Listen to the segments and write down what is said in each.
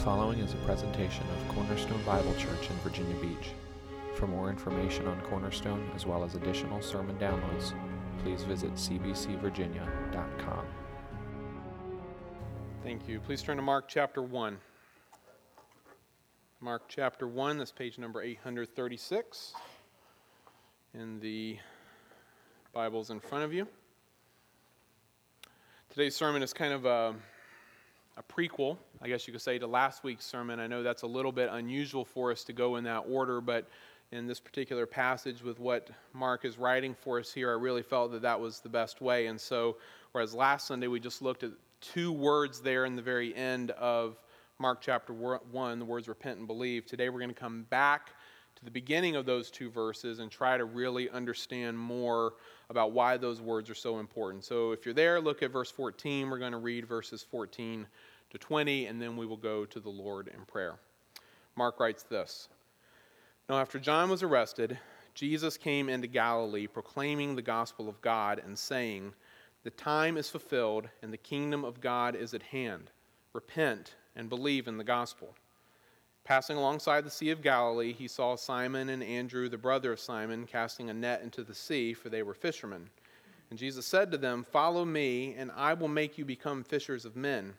following is a presentation of Cornerstone Bible Church in Virginia Beach. For more information on Cornerstone, as well as additional sermon downloads, please visit cbcvirginia.com. Thank you. Please turn to Mark chapter 1. Mark chapter 1, that's page number 836 in the Bibles in front of you. Today's sermon is kind of a a prequel, I guess you could say, to last week's sermon. I know that's a little bit unusual for us to go in that order, but in this particular passage with what Mark is writing for us here, I really felt that that was the best way. And so, whereas last Sunday we just looked at two words there in the very end of Mark chapter 1, the words repent and believe, today we're going to come back to the beginning of those two verses and try to really understand more about why those words are so important. So if you're there, look at verse 14. We're going to read verses 14 to 20, and then we will go to the Lord in prayer. Mark writes this Now, after John was arrested, Jesus came into Galilee proclaiming the gospel of God and saying, The time is fulfilled, and the kingdom of God is at hand. Repent and believe in the gospel. Passing alongside the Sea of Galilee, he saw Simon and Andrew, the brother of Simon, casting a net into the sea, for they were fishermen. And Jesus said to them, Follow me, and I will make you become fishers of men.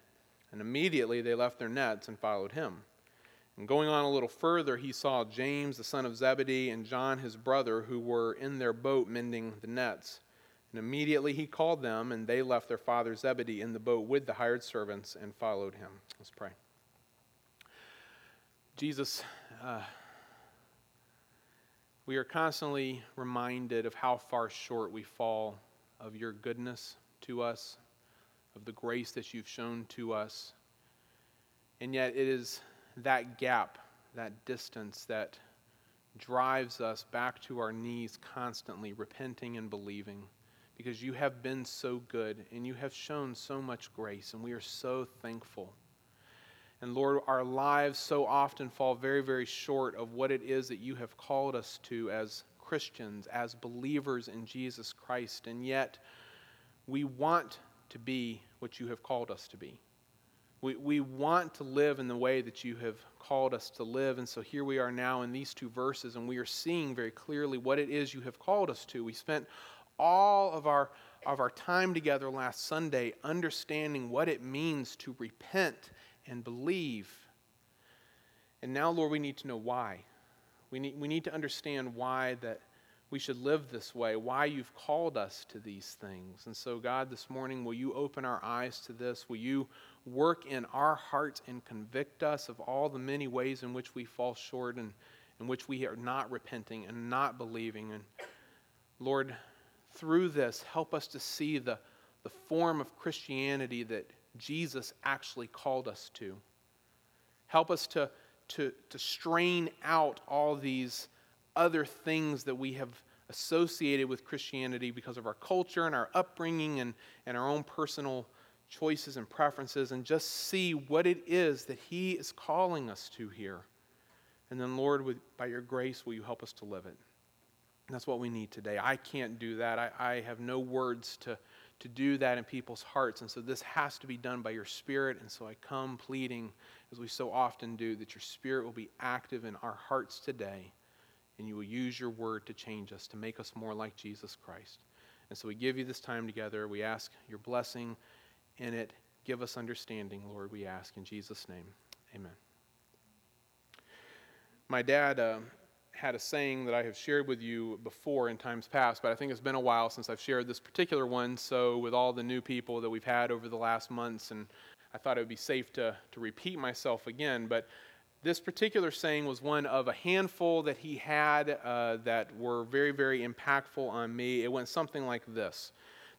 And immediately they left their nets and followed him. And going on a little further, he saw James, the son of Zebedee, and John, his brother, who were in their boat mending the nets. And immediately he called them, and they left their father Zebedee in the boat with the hired servants and followed him. Let's pray. Jesus, uh, we are constantly reminded of how far short we fall of your goodness to us, of the grace that you've shown to us. And yet, it is that gap, that distance, that drives us back to our knees constantly, repenting and believing, because you have been so good and you have shown so much grace, and we are so thankful. And Lord, our lives so often fall very, very short of what it is that you have called us to as Christians, as believers in Jesus Christ. And yet, we want to be what you have called us to be. We, we want to live in the way that you have called us to live. And so here we are now in these two verses, and we are seeing very clearly what it is you have called us to. We spent all of our, of our time together last Sunday understanding what it means to repent and believe. And now, Lord, we need to know why. We need, we need to understand why that we should live this way, why you've called us to these things. And so, God, this morning, will you open our eyes to this? Will you work in our hearts and convict us of all the many ways in which we fall short and in which we are not repenting and not believing? And Lord, through this, help us to see the, the form of Christianity that Jesus actually called us to. Help us to, to, to strain out all these other things that we have associated with Christianity because of our culture and our upbringing and, and our own personal choices and preferences, and just see what it is that He is calling us to here. And then, Lord, with, by your grace, will you help us to live it? And that's what we need today. I can't do that. I, I have no words to, to do that in people's hearts. And so this has to be done by your Spirit. And so I come pleading, as we so often do, that your Spirit will be active in our hearts today and you will use your word to change us, to make us more like Jesus Christ. And so we give you this time together. We ask your blessing in it. Give us understanding, Lord, we ask in Jesus' name. Amen. My dad uh, had a saying that I have shared with you before in times past, but I think it's been a while since I've shared this particular one. So, with all the new people that we've had over the last months, and I thought it would be safe to, to repeat myself again. But this particular saying was one of a handful that he had uh, that were very, very impactful on me. It went something like this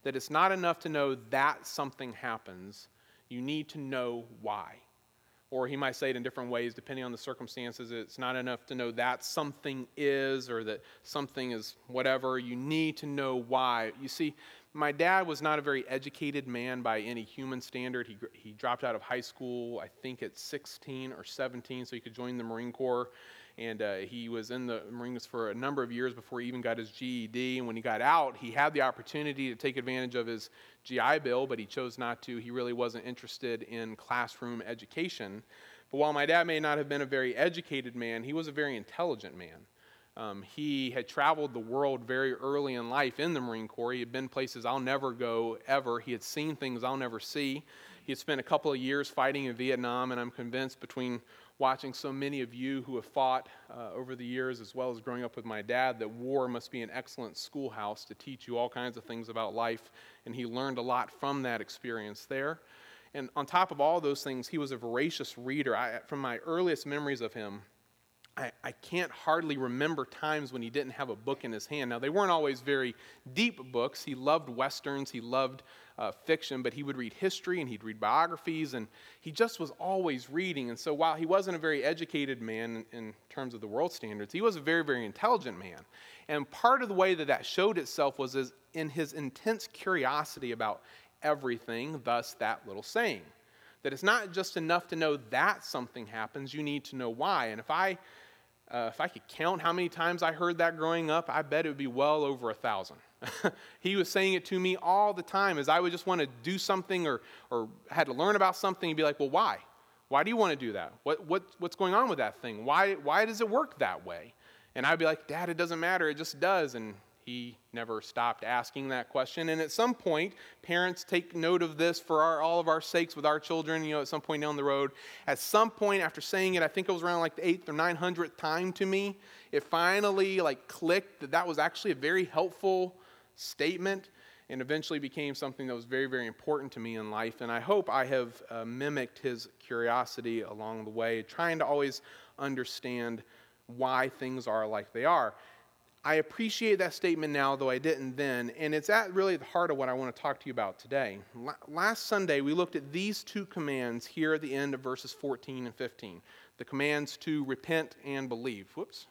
that it's not enough to know that something happens, you need to know why. Or he might say it in different ways depending on the circumstances. It's not enough to know that something is or that something is whatever. You need to know why. You see, my dad was not a very educated man by any human standard. He, he dropped out of high school, I think at 16 or 17, so he could join the Marine Corps. And uh, he was in the Marines for a number of years before he even got his GED. And when he got out, he had the opportunity to take advantage of his GI Bill, but he chose not to. He really wasn't interested in classroom education. But while my dad may not have been a very educated man, he was a very intelligent man. Um, he had traveled the world very early in life in the Marine Corps. He had been places I'll never go ever. He had seen things I'll never see. He had spent a couple of years fighting in Vietnam, and I'm convinced between watching so many of you who have fought uh, over the years, as well as growing up with my dad, that war must be an excellent schoolhouse to teach you all kinds of things about life. And he learned a lot from that experience there. And on top of all those things, he was a voracious reader. I, from my earliest memories of him, I, I, can't hardly remember times when he didn't have a book in his hand. Now, they weren't always very deep books. He loved westerns, he loved uh, fiction, but he would read history and he'd read biographies, and he just was always reading. And so, while he wasn't a very educated man in, in terms of the world standards, he was a very, very intelligent man. And part of the way that that showed itself was as, in his intense curiosity about everything, thus, that little saying. That it's not just enough to know that something happens, you need to know why. And if I uh, if I could count how many times I heard that growing up, I bet it would be well over a thousand. he was saying it to me all the time as I would just want to do something or, or had to learn about something and be like, well, why? Why do you want to do that? What, what, what's going on with that thing? Why, why does it work that way? And I'd be like, Dad, it doesn't matter. It just does. And he never stopped asking that question. And at some point, parents take note of this for our, all of our sakes with our children, you know, at some point down the road. At some point, after saying it, I think it was around like the eighth or nine hundredth time to me, it finally like clicked that that was actually a very helpful statement and eventually became something that was very, very important to me in life. And I hope I have uh, mimicked his curiosity along the way, trying to always understand why things are like they are. I appreciate that statement now, though I didn't then, and it's at really the heart of what I want to talk to you about today. Last Sunday, we looked at these two commands here at the end of verses 14 and 15 the commands to repent and believe. Whoops,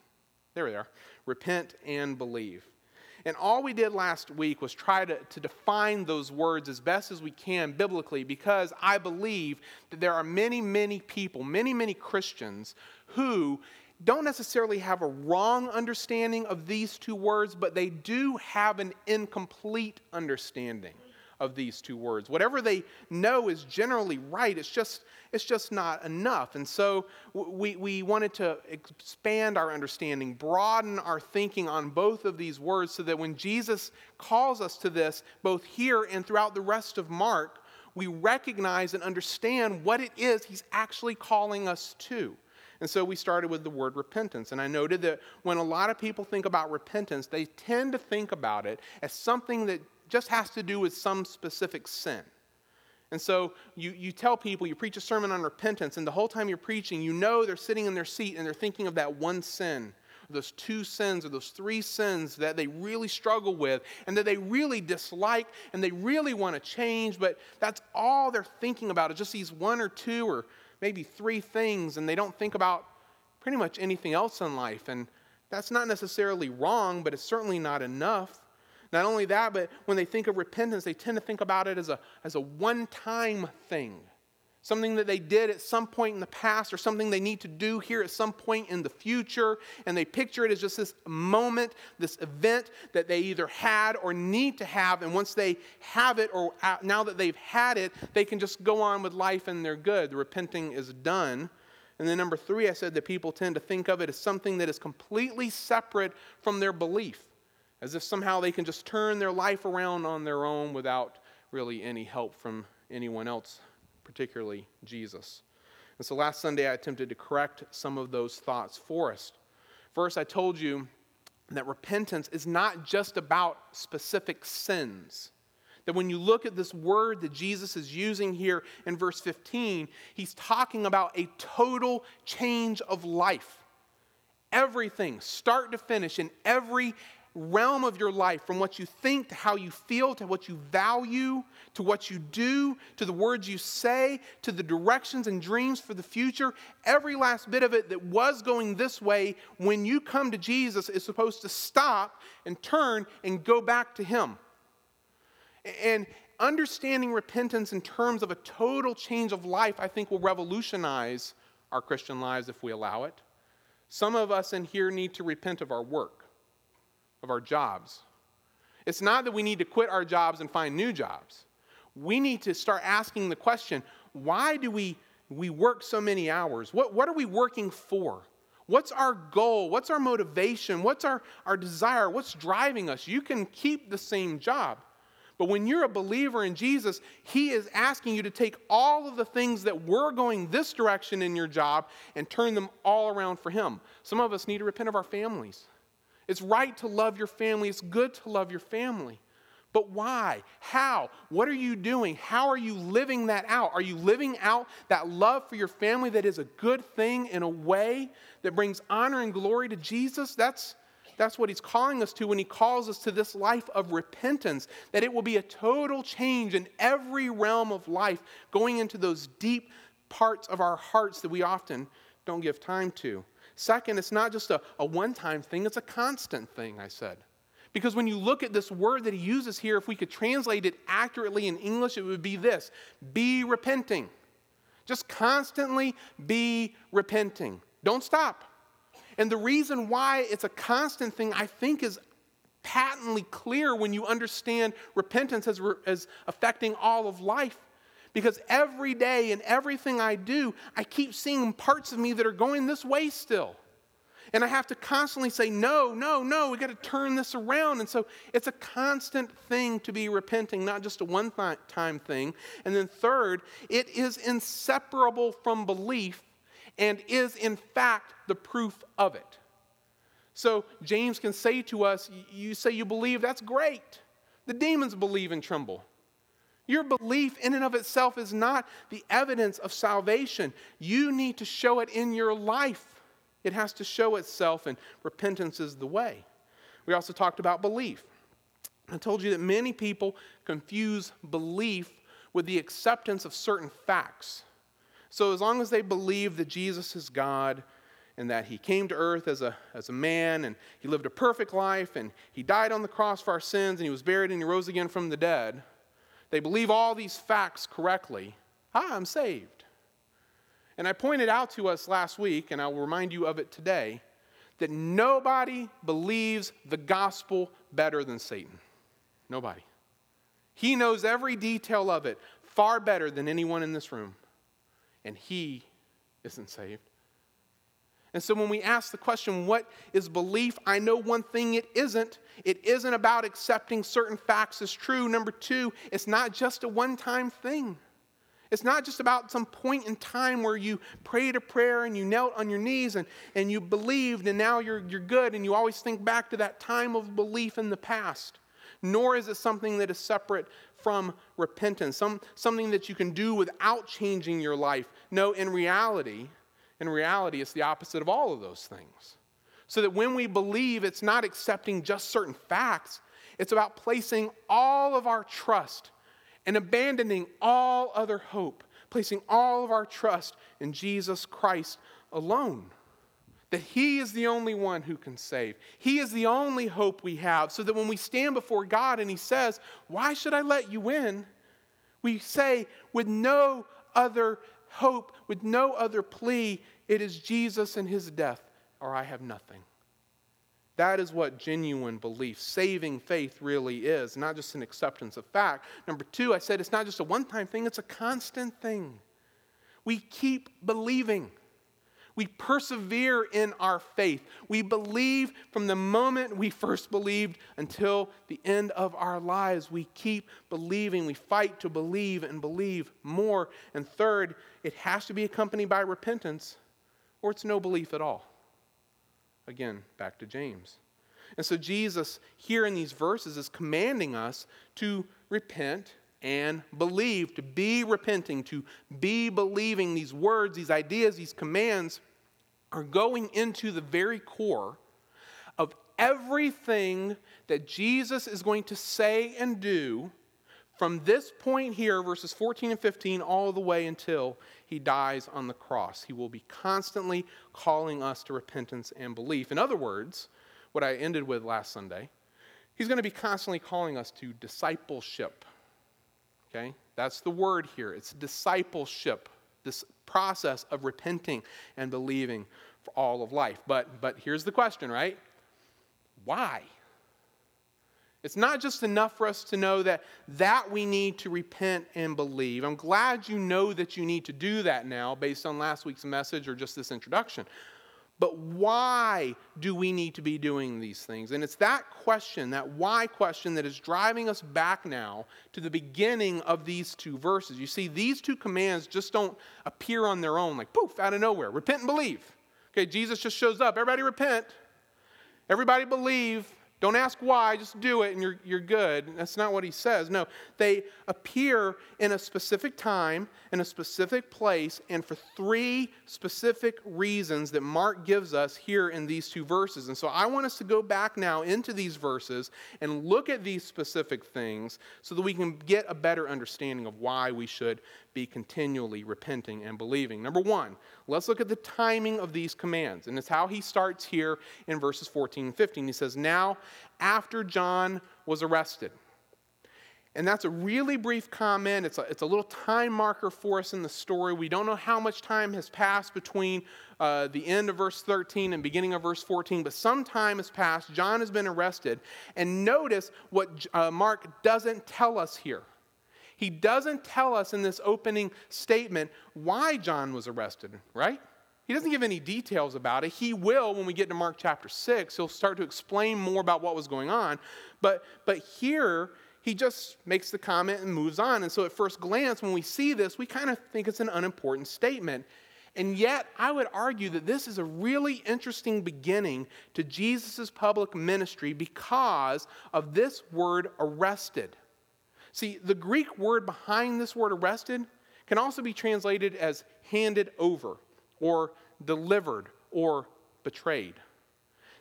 there we are. Repent and believe. And all we did last week was try to, to define those words as best as we can biblically because I believe that there are many, many people, many, many Christians who don't necessarily have a wrong understanding of these two words, but they do have an incomplete understanding of these two words. Whatever they know is generally right, it's just, it's just not enough. And so we, we wanted to expand our understanding, broaden our thinking on both of these words so that when Jesus calls us to this, both here and throughout the rest of Mark, we recognize and understand what it is he's actually calling us to. And so we started with the word repentance. And I noted that when a lot of people think about repentance, they tend to think about it as something that just has to do with some specific sin. And so you, you tell people, you preach a sermon on repentance, and the whole time you're preaching, you know they're sitting in their seat and they're thinking of that one sin, those two sins, or those three sins that they really struggle with and that they really dislike and they really want to change, but that's all they're thinking about is just these one or two or maybe three things and they don't think about pretty much anything else in life. And that's not necessarily wrong, but it's certainly not enough. Not only that, but when they think of repentance, they tend to think about it as a, as a one time thing something that they did at some point in the past or something they need to do here at some point in the future. And they picture it as just this moment, this event that they either had or need to have. And once they have it, or uh, now that they've had it, they can just go on with life and they're good. The repenting is done. And then, number three, I said that people tend to think of it as something that is completely separate from their belief, as if somehow they can just turn their life around on their own without really any help from anyone else particularly Jesus. And so last Sunday, I attempted to correct some of those thoughts for us. First, I told you that repentance is not just about specific sins. That when you look at this word that Jesus is using here in verse 15, he's talking about a total change of life. Everything, start to finish, in every realm of your life, from what you think to how you feel to what you value to what you do to the words you say to the directions and dreams for the future, every last bit of it that was going this way when you come to Jesus is supposed to stop and turn and go back to Him. And understanding repentance in terms of a total change of life, I think, will revolutionize our Christian lives if we allow it. Some of us in here need to repent of our work of our jobs. It's not that we need to quit our jobs and find new jobs. We need to start asking the question why do we we work so many hours? What, what are we working for? What's our goal? What's our motivation? What's our, our desire? What's driving us? You can keep the same job. But when you're a believer in Jesus, He is asking you to take all of the things that were going this direction in your job and turn them all around for Him. Some of us need to repent of our families. It's right to love your family, it's good to love your family. But why? How? What are you doing? How are you living that out? Are you living out that love for your family that is a good thing in a way that brings honor and glory to Jesus? That's, that's what he's calling us to when he calls us to this life of repentance, that it will be a total change in every realm of life, going into those deep parts of our hearts that we often don't give time to. Second, it's not just a, a one time thing, it's a constant thing, I said. Because when you look at this word that he uses here, if we could translate it accurately in English, it would be this be repenting. Just constantly be repenting. Don't stop. And the reason why it's a constant thing, I think, is patently clear when you understand repentance as, as affecting all of life. Because every day and everything I do, I keep seeing parts of me that are going this way still. And I have to constantly say, no, no, no, we got to turn this around. And so it's a constant thing to be repenting, not just a one time thing. And then, third, it is inseparable from belief and is, in fact, the proof of it. So James can say to us, You say you believe, that's great. The demons believe and tremble. Your belief in and of itself is not the evidence of salvation. You need to show it in your life. It has to show itself, and repentance is the way. We also talked about belief. I told you that many people confuse belief with the acceptance of certain facts. So, as long as they believe that Jesus is God and that he came to earth as a, as a man and he lived a perfect life and he died on the cross for our sins and he was buried and he rose again from the dead, they believe all these facts correctly. Ah, I'm saved. And I pointed out to us last week, and I'll remind you of it today, that nobody believes the gospel better than Satan. Nobody. He knows every detail of it far better than anyone in this room. And he isn't saved. And so when we ask the question, what is belief? I know one thing it isn't. It isn't about accepting certain facts as true. Number two, it's not just a one time thing. It's not just about some point in time where you prayed a prayer and you knelt on your knees and, and you believed and now you're, you're good and you always think back to that time of belief in the past. Nor is it something that is separate from repentance, some, something that you can do without changing your life. No, in reality, in reality, it's the opposite of all of those things. So that when we believe, it's not accepting just certain facts, it's about placing all of our trust and abandoning all other hope, placing all of our trust in Jesus Christ alone. That He is the only one who can save. He is the only hope we have, so that when we stand before God and He says, Why should I let you in? We say, with no other hope, with no other plea, it is Jesus and His death, or I have nothing. That is what genuine belief, saving faith really is, not just an acceptance of fact. Number two, I said it's not just a one time thing, it's a constant thing. We keep believing. We persevere in our faith. We believe from the moment we first believed until the end of our lives. We keep believing. We fight to believe and believe more. And third, it has to be accompanied by repentance, or it's no belief at all. Again, back to James. And so Jesus, here in these verses, is commanding us to repent and believe, to be repenting, to be believing. These words, these ideas, these commands are going into the very core of everything that Jesus is going to say and do from this point here, verses 14 and 15, all the way until he dies on the cross. He will be constantly calling us to repentance and belief. In other words, what I ended with last Sunday, he's going to be constantly calling us to discipleship. Okay? That's the word here. It's discipleship, this process of repenting and believing for all of life. But, but here's the question, right? Why? It's not just enough for us to know that that we need to repent and believe. I'm glad you know that you need to do that now based on last week's message or just this introduction. But why do we need to be doing these things? And it's that question, that why question, that is driving us back now to the beginning of these two verses. You see, these two commands just don't appear on their own, like poof, out of nowhere. Repent and believe. Okay, Jesus just shows up. Everybody repent. Everybody believe. Don't ask why, just do it and you're, you're good. That's not what he says. No, they appear in a specific time, in a specific place, and for three specific reasons that Mark gives us here in these two verses. And so I want us to go back now into these verses and look at these specific things so that we can get a better understanding of why we should be continually repenting and believing. Number one, let's look at the timing of these commands. And it's how he starts here in verses 14 and 15. He says, Now, after John was arrested. And that's a really brief comment. It's a, it's a little time marker for us in the story. We don't know how much time has passed between uh, the end of verse 13 and beginning of verse 14, but some time has passed. John has been arrested. And notice what uh, Mark doesn't tell us here. He doesn't tell us in this opening statement why John was arrested, right? He doesn't give any details about it. He will when we get to Mark chapter 6. He'll start to explain more about what was going on. But, but here, he just makes the comment and moves on. And so, at first glance, when we see this, we kind of think it's an unimportant statement. And yet, I would argue that this is a really interesting beginning to Jesus' public ministry because of this word arrested. See, the Greek word behind this word arrested can also be translated as handed over or delivered or betrayed.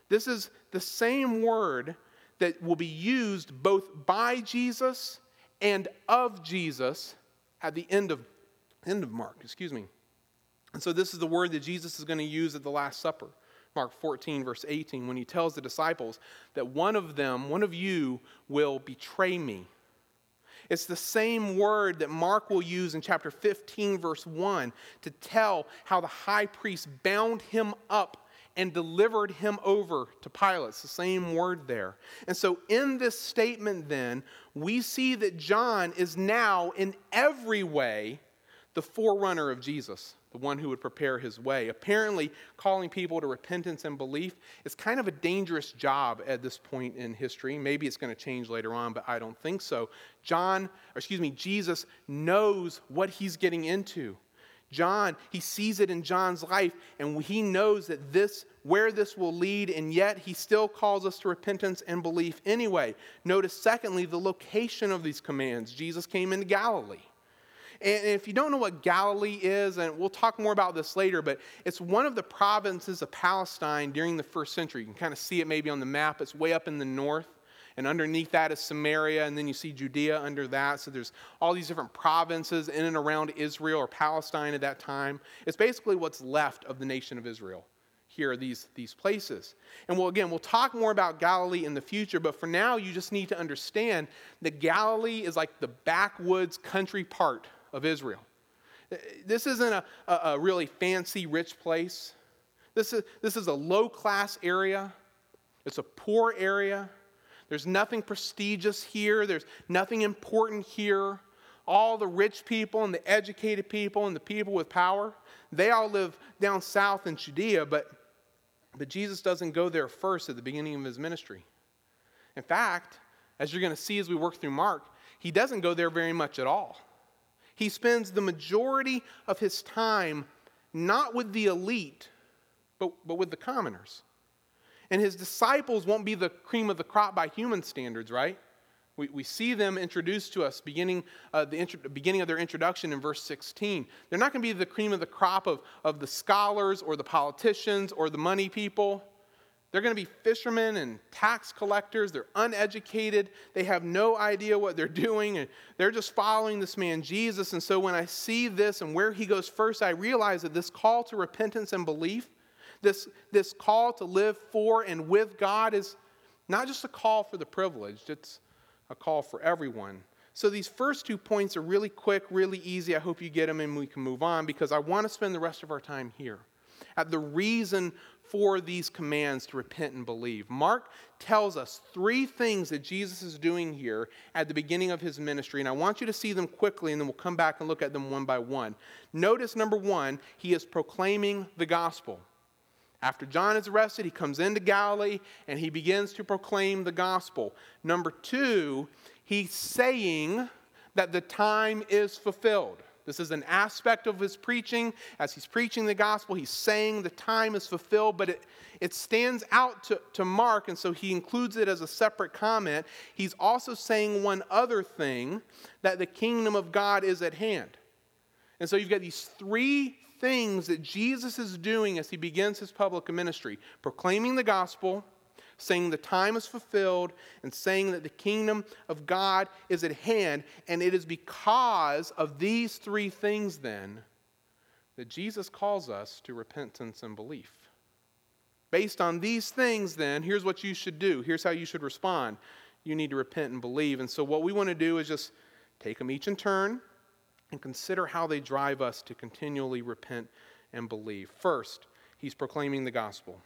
This is the same word that will be used both by Jesus and of Jesus at the end of end of Mark, excuse me. And so this is the word that Jesus is going to use at the last supper. Mark 14 verse 18 when he tells the disciples that one of them, one of you will betray me. It's the same word that Mark will use in chapter 15, verse 1, to tell how the high priest bound him up and delivered him over to Pilate. It's the same word there. And so, in this statement, then, we see that John is now, in every way, the forerunner of Jesus the one who would prepare his way. Apparently, calling people to repentance and belief is kind of a dangerous job at this point in history. Maybe it's going to change later on, but I don't think so. John, or excuse me, Jesus knows what he's getting into. John, he sees it in John's life, and he knows that this, where this will lead, and yet he still calls us to repentance and belief anyway. Notice, secondly, the location of these commands. Jesus came into Galilee. And if you don't know what Galilee is, and we'll talk more about this later, but it's one of the provinces of Palestine during the first century. You can kind of see it maybe on the map. It's way up in the north. And underneath that is Samaria, and then you see Judea under that. So there's all these different provinces in and around Israel or Palestine at that time. It's basically what's left of the nation of Israel here are these, these places. And well, again, we'll talk more about Galilee in the future, but for now, you just need to understand that Galilee is like the backwoods country part of Israel. This isn't a, a, really fancy, rich place. This is, this is a low class area, it's a poor area. There's nothing prestigious here, there's nothing important here. All the rich people and the educated people and the people with power, they all live down south in Judea, but, but Jesus doesn't go there first at the beginning of his ministry. In fact, as you're going to see as we work through Mark, he doesn't go there very much at all. He spends the majority of his time not with the elite, but, but with the commoners. And his disciples won't be the cream of the crop by human standards, right? We, we see them introduced to us beginning, uh, the intro, beginning of their introduction in verse 16. They're not going to be the cream of the crop of, of the scholars or the politicians or the money people. They're going to be fishermen and tax collectors. They're uneducated. They have no idea what they're doing. And they're just following this man, Jesus. And so when I see this and where he goes first, I realize that this call to repentance and belief, this, this call to live for and with God, is not just a call for the privileged, it's a call for everyone. So these first two points are really quick, really easy. I hope you get them and we can move on because I want to spend the rest of our time here at the reason for these commands to repent and believe. Mark tells us three things that Jesus is doing here at the beginning of his ministry, and I want you to see them quickly, and then we'll come back and look at them one by one. Notice number one, he is proclaiming the gospel. After John is arrested, he comes into Galilee and he begins to proclaim the gospel. Number two, he's saying that the time is fulfilled. This is an aspect of his preaching. As he's preaching the gospel, he's saying the time is fulfilled, but it, it stands out to, to Mark, and so he includes it as a separate comment. He's also saying one other thing that the kingdom of God is at hand. And so you've got these three things that Jesus is doing as he begins his public ministry proclaiming the gospel saying the time is fulfilled and saying that the kingdom of God is at hand. And it is because of these three things, then, that Jesus calls us to repentance and belief. Based on these things, then, here's what you should do. Here's how you should respond. You need to repent and believe. And so, what we want to do is just take them each in turn and consider how they drive us to continually repent and believe. First, he's proclaiming the gospel.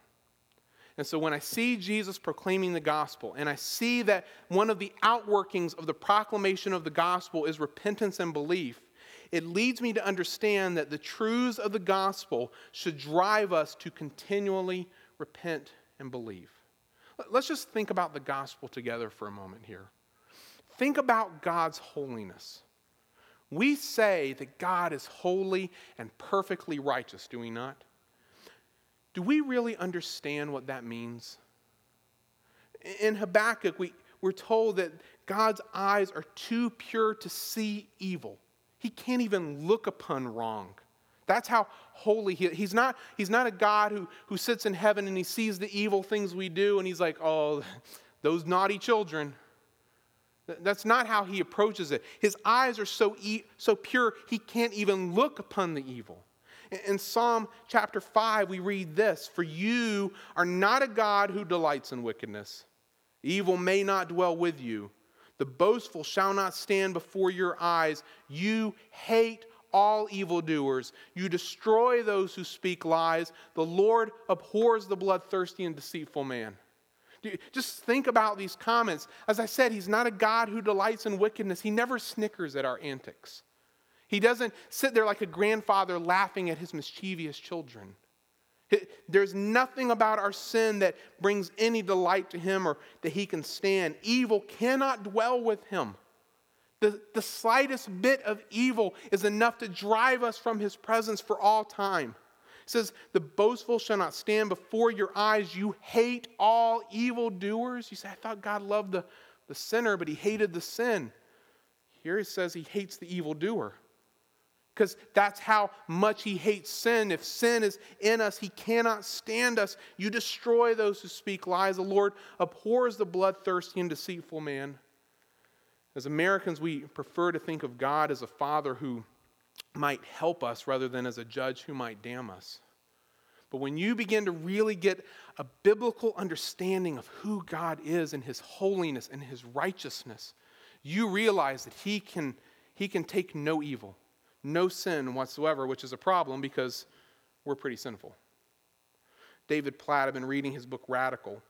And so when I see Jesus proclaiming the gospel, and I see that one of the outworkings of the proclamation of the gospel is repentance and belief, it leads me to understand that the truths of the gospel should drive us to continually repent and believe. Let's just think about the gospel together for a moment here. Think about God's holiness. We say that God is holy and perfectly righteous, do we not? Do we really understand what that means? In Habakkuk, we, we're told that God's eyes are too pure to see evil. He can't even look upon wrong. That's how holy he is. He's not, he's not a God who, who sits in heaven and he sees the evil things we do and he's like, oh, those naughty children. That's not how he approaches it. His eyes are so, e- so pure, he can't even look upon the evil. In Psalm chapter 5, we read this For you are not a God who delights in wickedness. Evil may not dwell with you. The boastful shall not stand before your eyes. You hate all evildoers. You destroy those who speak lies. The Lord abhors the bloodthirsty and deceitful man. Just think about these comments. As I said, he's not a God who delights in wickedness. He never snickers at our antics. He doesn't sit there like a grandfather laughing at his mischievous children. There's nothing about our sin that brings any delight to him or that he can stand. Evil cannot dwell with him. The, the slightest bit of evil is enough to drive us from his presence for all time. It says, The boastful shall not stand before your eyes. You hate all evildoers. You say, I thought God loved the, the sinner, but he hated the sin. Here he says he hates the evildoer because that's how much he hates sin. If sin is in us, he cannot stand us. You destroy those who speak lies. The Lord abhors the bloodthirsty and deceitful man. As Americans, we prefer to think of God as a father who might help us rather than as a judge who might damn us. But when you begin to really get a biblical understanding of who God is and his holiness and his righteousness, you realize that he can, he can take no evil no sin whatsoever, which is a problem because we're pretty sinful. David Platt, I've been reading his book Radical.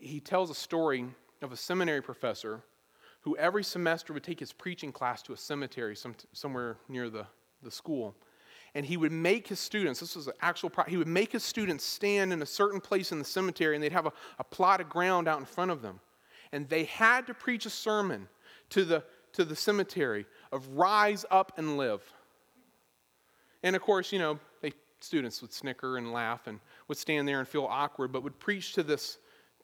He tells a story of a seminary professor who every semester would take his preaching class to a cemetery some, somewhere near the, the school. And he would make his students, this was an actual, he would make his students stand in a certain place in the cemetery and they'd have a, a plot of ground out in front of them. And they had to preach a sermon to the, to the cemetery of rise up and live. And of course, you know, they, students would snicker and laugh and would stand there and feel awkward, but would preach to this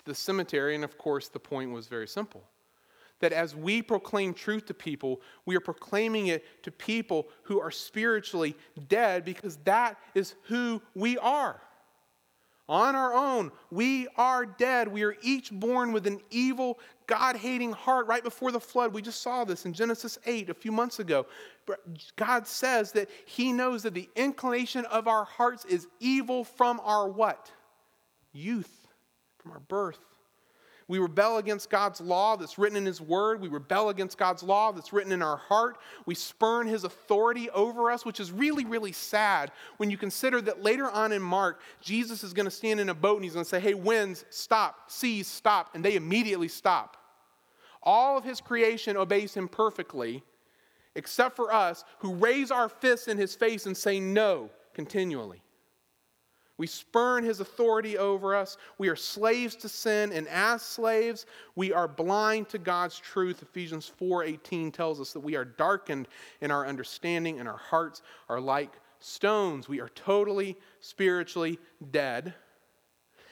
the cemetery. And of course, the point was very simple that as we proclaim truth to people, we are proclaiming it to people who are spiritually dead because that is who we are. On our own, we are dead. We are each born with an evil, God hating heart right before the flood. We just saw this in Genesis 8 a few months ago. God says that He knows that the inclination of our hearts is evil from our what? Youth, from our birth. We rebel against God's law that's written in His Word. We rebel against God's law that's written in our heart. We spurn His authority over us, which is really, really sad when you consider that later on in Mark, Jesus is going to stand in a boat and He's going to say, Hey, winds, stop, seas, stop. And they immediately stop. All of His creation obeys Him perfectly, except for us who raise our fists in His face and say no continually. We spurn his authority over us. We are slaves to sin, and as slaves, we are blind to God's truth. Ephesians 4:18 tells us that we are darkened in our understanding, and our hearts are like stones. We are totally spiritually dead.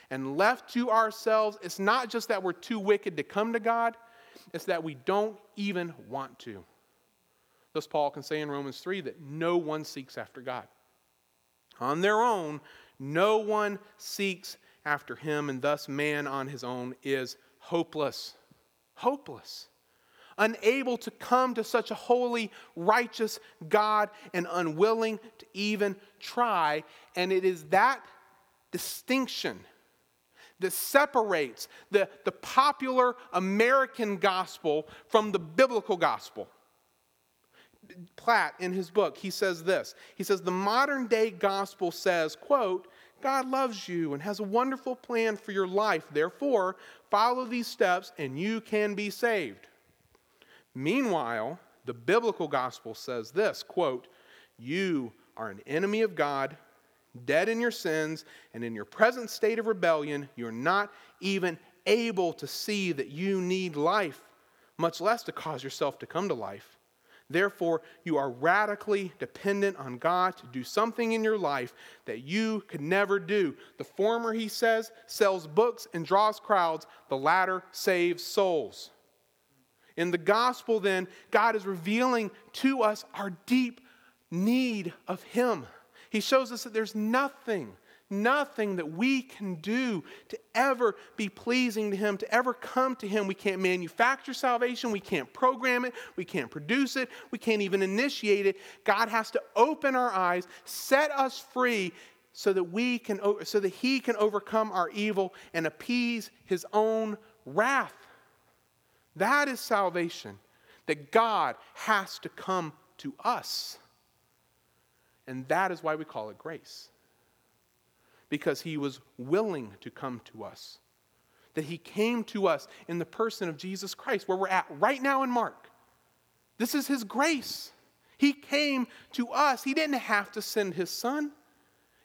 And left to ourselves, it's not just that we're too wicked to come to God, it's that we don't even want to. Thus, Paul can say in Romans 3 that no one seeks after God. On their own, no one seeks after him, and thus man on his own is hopeless. Hopeless. Unable to come to such a holy, righteous God and unwilling to even try. And it is that distinction that separates the, the popular American gospel from the biblical gospel. Platt, in his book, he says this. He says, The modern day gospel says, quote, God loves you and has a wonderful plan for your life. Therefore, follow these steps and you can be saved. Meanwhile, the biblical gospel says this quote, You are an enemy of God, dead in your sins, and in your present state of rebellion, you're not even able to see that you need life, much less to cause yourself to come to life. Therefore, you are radically dependent on God to do something in your life that you could never do. The former, he says, sells books and draws crowds, the latter saves souls. In the gospel, then, God is revealing to us our deep need of Him. He shows us that there's nothing nothing that we can do to ever be pleasing to Him, to ever come to Him. We can't manufacture salvation. We can't program it. We can't produce it. We can't even initiate it. God has to open our eyes, set us free so that we can so that he can overcome our evil and appease his own wrath that is salvation that god has to come to us and that is why we call it grace because he was willing to come to us. That he came to us in the person of Jesus Christ, where we're at right now in Mark. This is his grace. He came to us. He didn't have to send his son.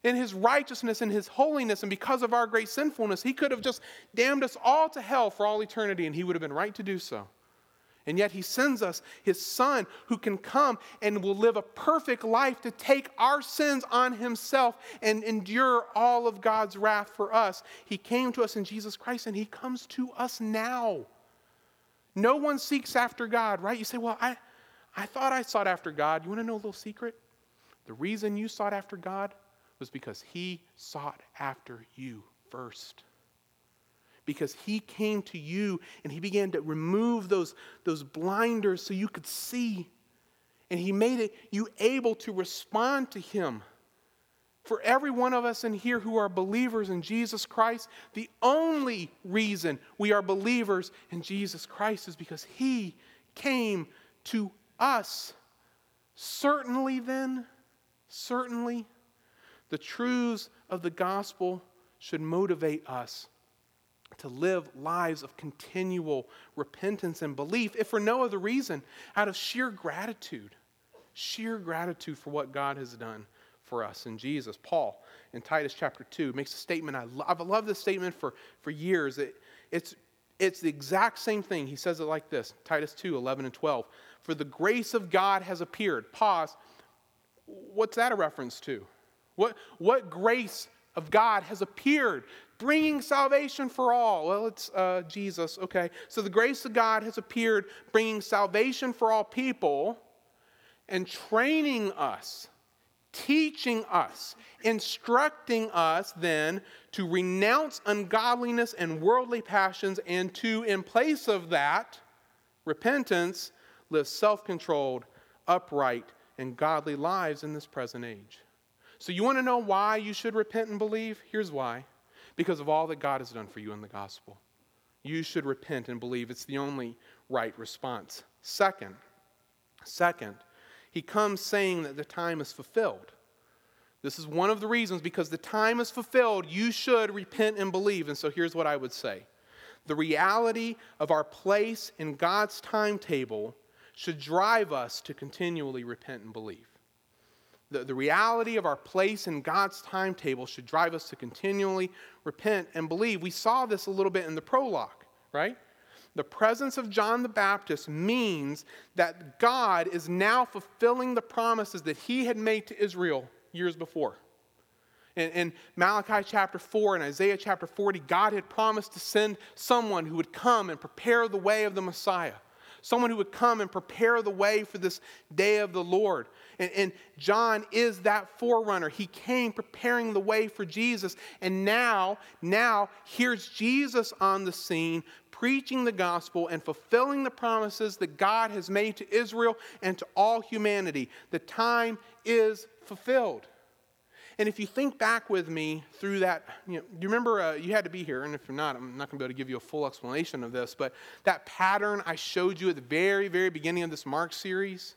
In his righteousness and his holiness, and because of our great sinfulness, he could have just damned us all to hell for all eternity, and he would have been right to do so. And yet he sends us his son who can come and will live a perfect life to take our sins on himself and endure all of God's wrath for us. He came to us in Jesus Christ and he comes to us now. No one seeks after God, right? You say, well, I, I thought I sought after God. You want to know a little secret? The reason you sought after God was because he sought after you first because he came to you and he began to remove those, those blinders so you could see. And he made it you able to respond to him. For every one of us in here who are believers in Jesus Christ, the only reason we are believers in Jesus Christ is because he came to us. Certainly, then, certainly, the truths of the gospel should motivate us to live lives of continual repentance and belief, if for no other reason, out of sheer gratitude. Sheer gratitude for what God has done for us in Jesus. Paul in Titus chapter 2 makes a statement. I love, I've loved this statement for, for years. It, it's, it's the exact same thing. He says it like this Titus 2 11 and 12. For the grace of God has appeared. Pause. What's that a reference to? What, what grace of God has appeared, bringing salvation for all. Well, it's uh, Jesus, okay. So the grace of God has appeared, bringing salvation for all people and training us, teaching us, instructing us then to renounce ungodliness and worldly passions and to, in place of that, repentance, live self controlled, upright, and godly lives in this present age. So, you want to know why you should repent and believe? Here's why because of all that God has done for you in the gospel. you should repent and believe. It's the only right response. Second, second, he comes saying that the time is fulfilled. This is one of the reasons because the time is fulfilled, you should repent and believe. And so here's what I would say the reality of our place in God's timetable should drive us to continually repent and believe. The, the reality of our place in God's timetable should drive us to continually repent and believe. We saw this a little bit in the prologue, right? The presence of John the Baptist means that God is now fulfilling the promises that he had made to Israel years before. In, in, Malachi chapter 4 and Isaiah chapter 40, God had promised to send someone who would come and prepare the way of the Messiah. Someone who would come and prepare the way for this day of the Lord. And, and John is that forerunner. He came preparing the way for Jesus. And now, now, here's Jesus on the scene, preaching the gospel and fulfilling the promises that God has made to Israel and to all humanity. The time is fulfilled. And if you think back with me through that, you know, you remember uh, you had to be here? And if you're not, I'm not going to be able to give you a full explanation of this. But that pattern I showed you at the very, very beginning of this Mark series,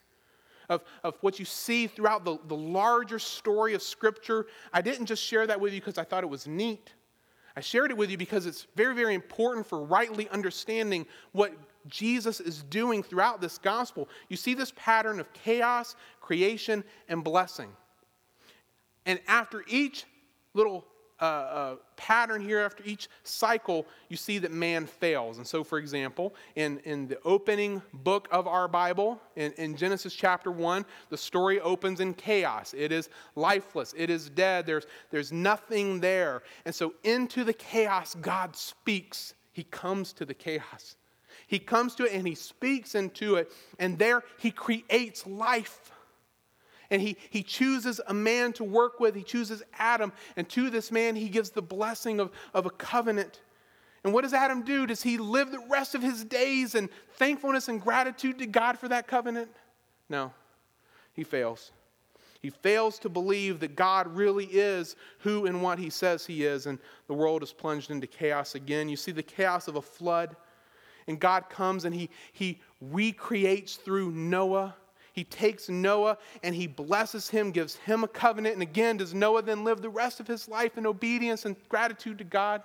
of, of what you see throughout the, the larger story of Scripture, I didn't just share that with you because I thought it was neat. I shared it with you because it's very, very important for rightly understanding what Jesus is doing throughout this gospel. You see this pattern of chaos, creation, and blessing. And after each little uh, uh, pattern here, after each cycle, you see that man fails. And so, for example, in, in the opening book of our Bible, in, in Genesis chapter 1, the story opens in chaos. It is lifeless, it is dead, there's, there's nothing there. And so, into the chaos, God speaks. He comes to the chaos. He comes to it and he speaks into it, and there he creates life. And he, he chooses a man to work with. He chooses Adam. And to this man, he gives the blessing of, of a covenant. And what does Adam do? Does he live the rest of his days in thankfulness and gratitude to God for that covenant? No, he fails. He fails to believe that God really is who and what he says he is, and the world is plunged into chaos again. You see the chaos of a flood, and God comes and he, he recreates through Noah he takes Noah and he blesses him, gives him a covenant. And again, does Noah then live the rest of his life in obedience and gratitude to God?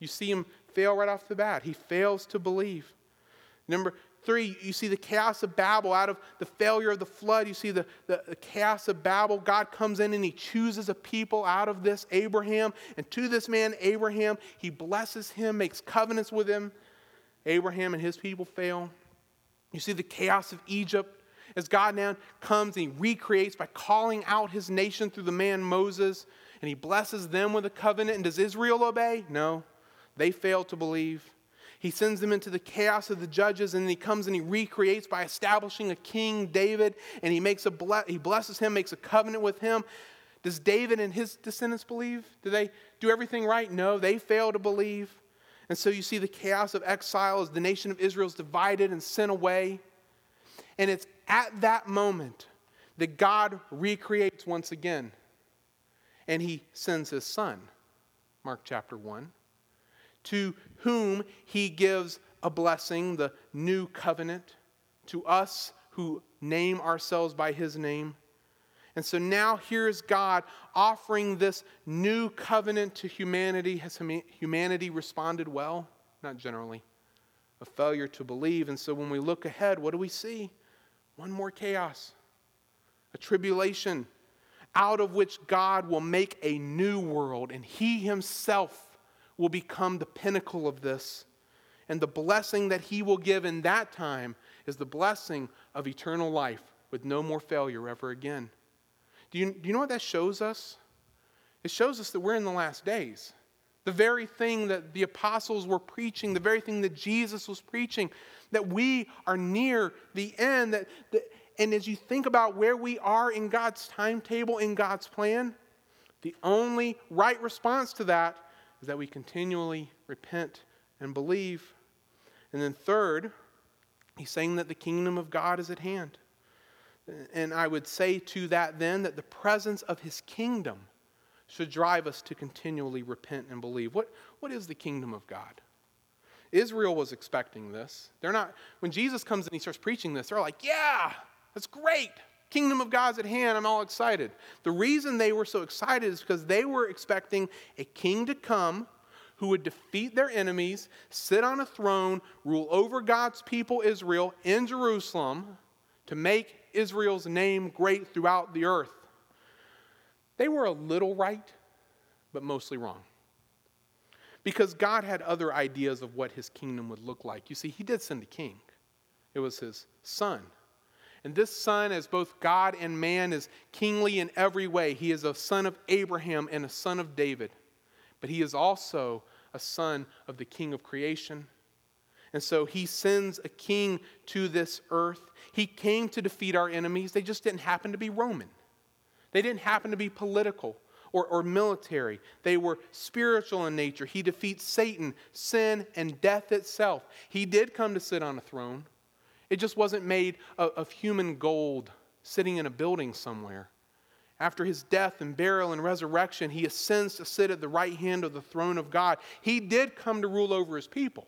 You see him fail right off the bat. He fails to believe. Number three, you see the chaos of Babel. Out of the failure of the flood, you see the, the, the, chaos of Babel. God comes in and he chooses a people out of this, Abraham. And to this man, Abraham, he blesses him, makes covenants with him. Abraham and his people fail. You see the chaos of Egypt as God now comes and he recreates by calling out his nation through the man Moses, and he blesses them with a covenant. And does Israel obey? No. They fail to believe. He sends them into the chaos of the judges, and he comes and he recreates by establishing a king, David, and he makes a ble- he blesses him, makes a covenant with him. Does David and his descendants believe? Do they do everything right? No, they fail to believe. And so you see the chaos of exile as the nation of Israel is divided and sent away. And it's at that moment that God recreates once again. And he sends his son, Mark chapter 1, to whom he gives a blessing, the new covenant, to us who name ourselves by his name. And so now here's God offering this new covenant to humanity. Has humanity responded well? Not generally. A failure to believe. And so when we look ahead, what do we see? One more chaos, a tribulation, out of which God will make a new world, and He Himself will become the pinnacle of this. And the blessing that He will give in that time is the blessing of eternal life with no more failure ever again. Do you, do you know what that shows us? It shows us that we're in the last days. The very thing that the apostles were preaching, the very thing that Jesus was preaching, that we are near the end. That, that, and as you think about where we are in God's timetable, in God's plan, the only right response to that is that we continually repent and believe. And then, third, he's saying that the kingdom of God is at hand. And I would say to that then that the presence of his kingdom should drive us to continually repent and believe. What, what is the kingdom of God? Israel was expecting this. They're not, when Jesus comes and he starts preaching this, they're like, yeah, that's great. Kingdom of God's at hand. I'm all excited. The reason they were so excited is because they were expecting a king to come who would defeat their enemies, sit on a throne, rule over God's people, Israel, in Jerusalem, to make Israel's name great throughout the earth. They were a little right, but mostly wrong because God had other ideas of what his kingdom would look like. You see, he did send a king, it was his son. And this son, as both God and man, is kingly in every way. He is a son of Abraham and a son of David, but he is also a son of the king of creation. And so he sends a king to this earth. He came to defeat our enemies. They just didn't happen to be Roman, they didn't happen to be political or, or military. They were spiritual in nature. He defeats Satan, sin, and death itself. He did come to sit on a throne, it just wasn't made of, of human gold sitting in a building somewhere. After his death and burial and resurrection, he ascends to sit at the right hand of the throne of God. He did come to rule over his people,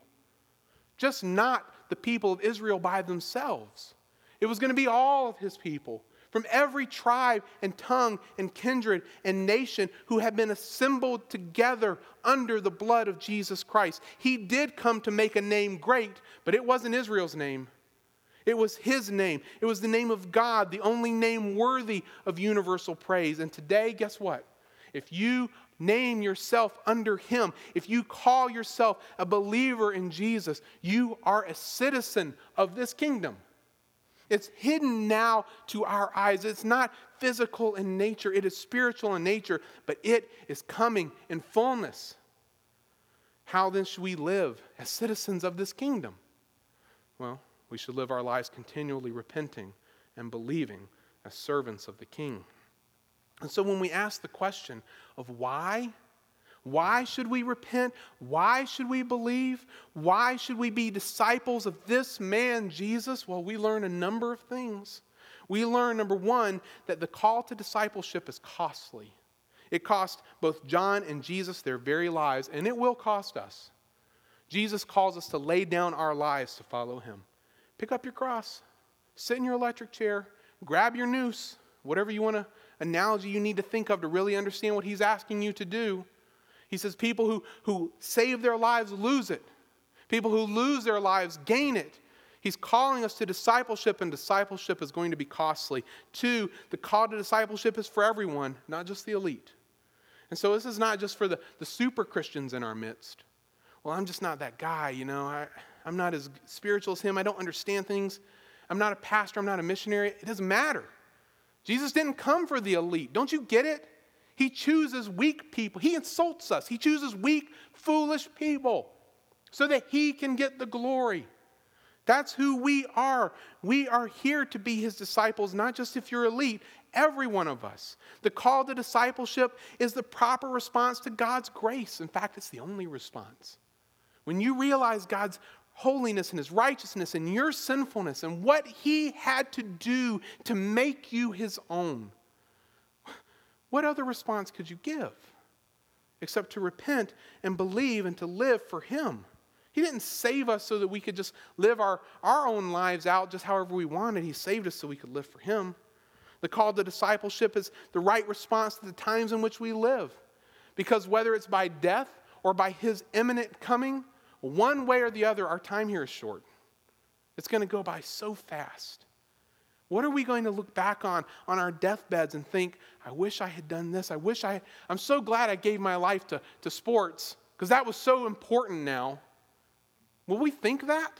just not the people of Israel by themselves. It was going to be all of his people from every tribe and tongue and kindred and nation who have been assembled together under the blood of Jesus Christ. He did come to make a name great, but it wasn't Israel's name. It was his name. It was the name of God, the only name worthy of universal praise. And today, guess what? If you name yourself under him, if you call yourself a believer in Jesus, you are a citizen of this kingdom. It's hidden now to our eyes. It's not physical in nature, it is spiritual in nature, but it is coming in fullness. How then should we live as citizens of this kingdom? Well, we should live our lives continually repenting and believing as servants of the King. And so when we ask the question of why why should we repent? Why should we believe? Why should we be disciples of this man, Jesus? Well, we learn a number of things. We learn, number one, that the call to discipleship is costly. It cost both John and Jesus their very lives, and it will cost us. Jesus calls us to lay down our lives to follow him. Pick up your cross, sit in your electric chair, grab your noose, whatever you want to analogy you need to think of to really understand what he's asking you to do. He says people who, who save their lives lose it, people who lose their lives gain it. He's calling us to discipleship, and discipleship is going to be costly. Two, the call to discipleship is for everyone, not just the elite. And so this is not just for the, the super Christians in our midst. Well, I'm just not that guy, you know. I, I'm not as spiritual as him. I don't understand things. I'm not a pastor. I'm not a missionary. It doesn't matter. Jesus didn't come for the elite. Don't you get it? He chooses weak people. He insults us. He chooses weak, foolish people so that he can get the glory. That's who we are. We are here to be his disciples, not just if you're elite, every one of us. The call to discipleship is the proper response to God's grace. In fact, it's the only response. When you realize God's holiness and his righteousness and your sinfulness and what he had to do to make you his own, what other response could you give except to repent and believe and to live for Him? He didn't save us so that we could just live our, our own lives out just however we wanted. He saved us so we could live for Him. The call to discipleship is the right response to the times in which we live. Because whether it's by death or by His imminent coming, one way or the other, our time here is short. It's going to go by so fast. What are we going to look back on on our deathbeds and think, I wish I had done this. I wish I, I'm so glad I gave my life to, to sports because that was so important now. Will we think that?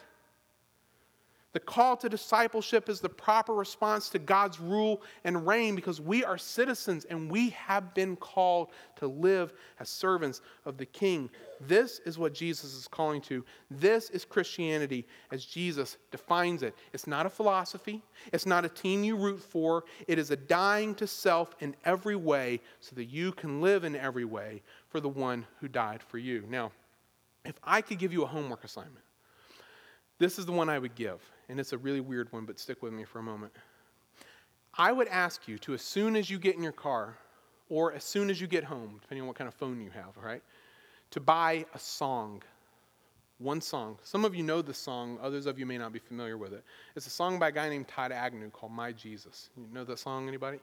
The call to discipleship is the proper response to God's rule and reign because we are citizens and we have been called to live as servants of the King. This is what Jesus is calling to. This is Christianity as Jesus defines it. It's not a philosophy, it's not a team you root for. It is a dying to self in every way so that you can live in every way for the one who died for you. Now, if I could give you a homework assignment, this is the one I would give, and it's a really weird one, but stick with me for a moment. I would ask you to, as soon as you get in your car, or as soon as you get home, depending on what kind of phone you have, right, to buy a song. one song. Some of you know the song, others of you may not be familiar with it. It's a song by a guy named Todd Agnew called My Jesus. You know that song, anybody?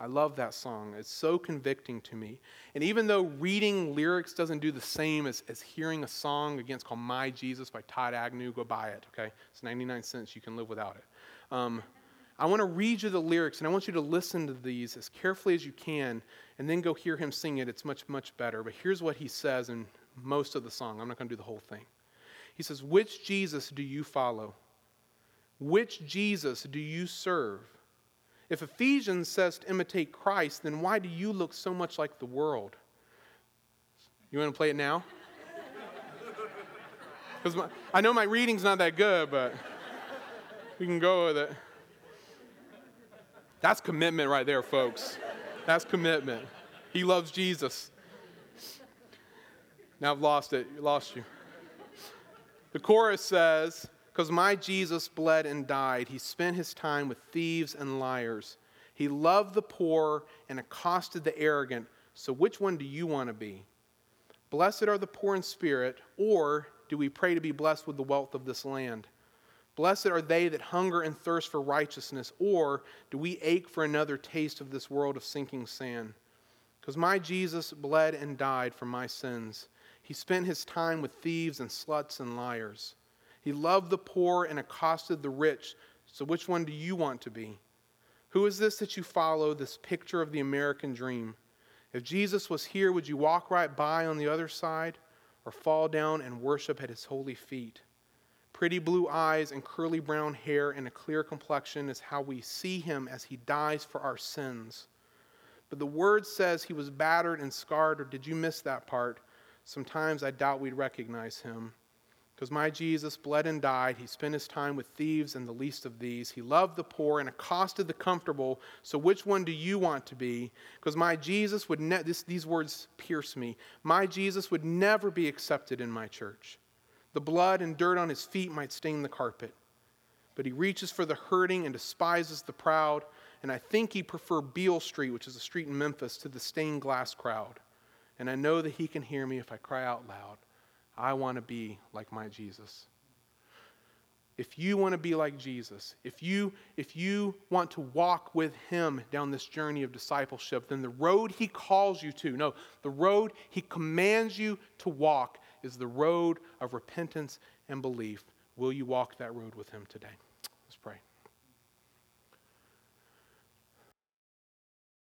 I love that song. It's so convicting to me. And even though reading lyrics doesn't do the same as, as hearing a song against called My Jesus by Todd Agnew, go buy it, okay? It's 99 cents. You can live without it. Um, I want to read you the lyrics, and I want you to listen to these as carefully as you can, and then go hear him sing it. It's much, much better. But here's what he says in most of the song. I'm not going to do the whole thing. He says, Which Jesus do you follow? Which Jesus do you serve? If Ephesians says to imitate Christ, then why do you look so much like the world? You want to play it now? Because I know my reading's not that good, but we can go with it. That's commitment right there, folks. That's commitment. He loves Jesus. Now I've lost it. Lost you. The chorus says, Because my Jesus bled and died, he spent his time with thieves and liars. He loved the poor and accosted the arrogant. So which one do you want to be? Blessed are the poor in spirit, or do we pray to be blessed with the wealth of this land? Blessed are they that hunger and thirst for righteousness, or do we ache for another taste of this world of sinking sand? Because my Jesus bled and died for my sins. He spent his time with thieves and sluts and liars. He loved the poor and accosted the rich. So, which one do you want to be? Who is this that you follow, this picture of the American dream? If Jesus was here, would you walk right by on the other side or fall down and worship at his holy feet? Pretty blue eyes and curly brown hair and a clear complexion is how we see him as he dies for our sins. But the word says he was battered and scarred, or did you miss that part? sometimes I doubt we'd recognize him. Because my Jesus bled and died. He spent his time with thieves and the least of these. He loved the poor and accosted the comfortable. So, which one do you want to be? Because my Jesus would, ne- this, these words pierce me. My Jesus would never be accepted in my church. The blood and dirt on his feet might stain the carpet. But he reaches for the hurting and despises the proud. And I think he preferred Beale Street, which is a street in Memphis, to the stained glass crowd and I know that He can hear me if I cry out loud. I want to be like my Jesus. If you want to be like Jesus, if you, if you want to walk with Him down this journey of discipleship, then the road He calls you to, no, the road He commands you to walk is the road of repentance and belief. Will you walk that road with Him today?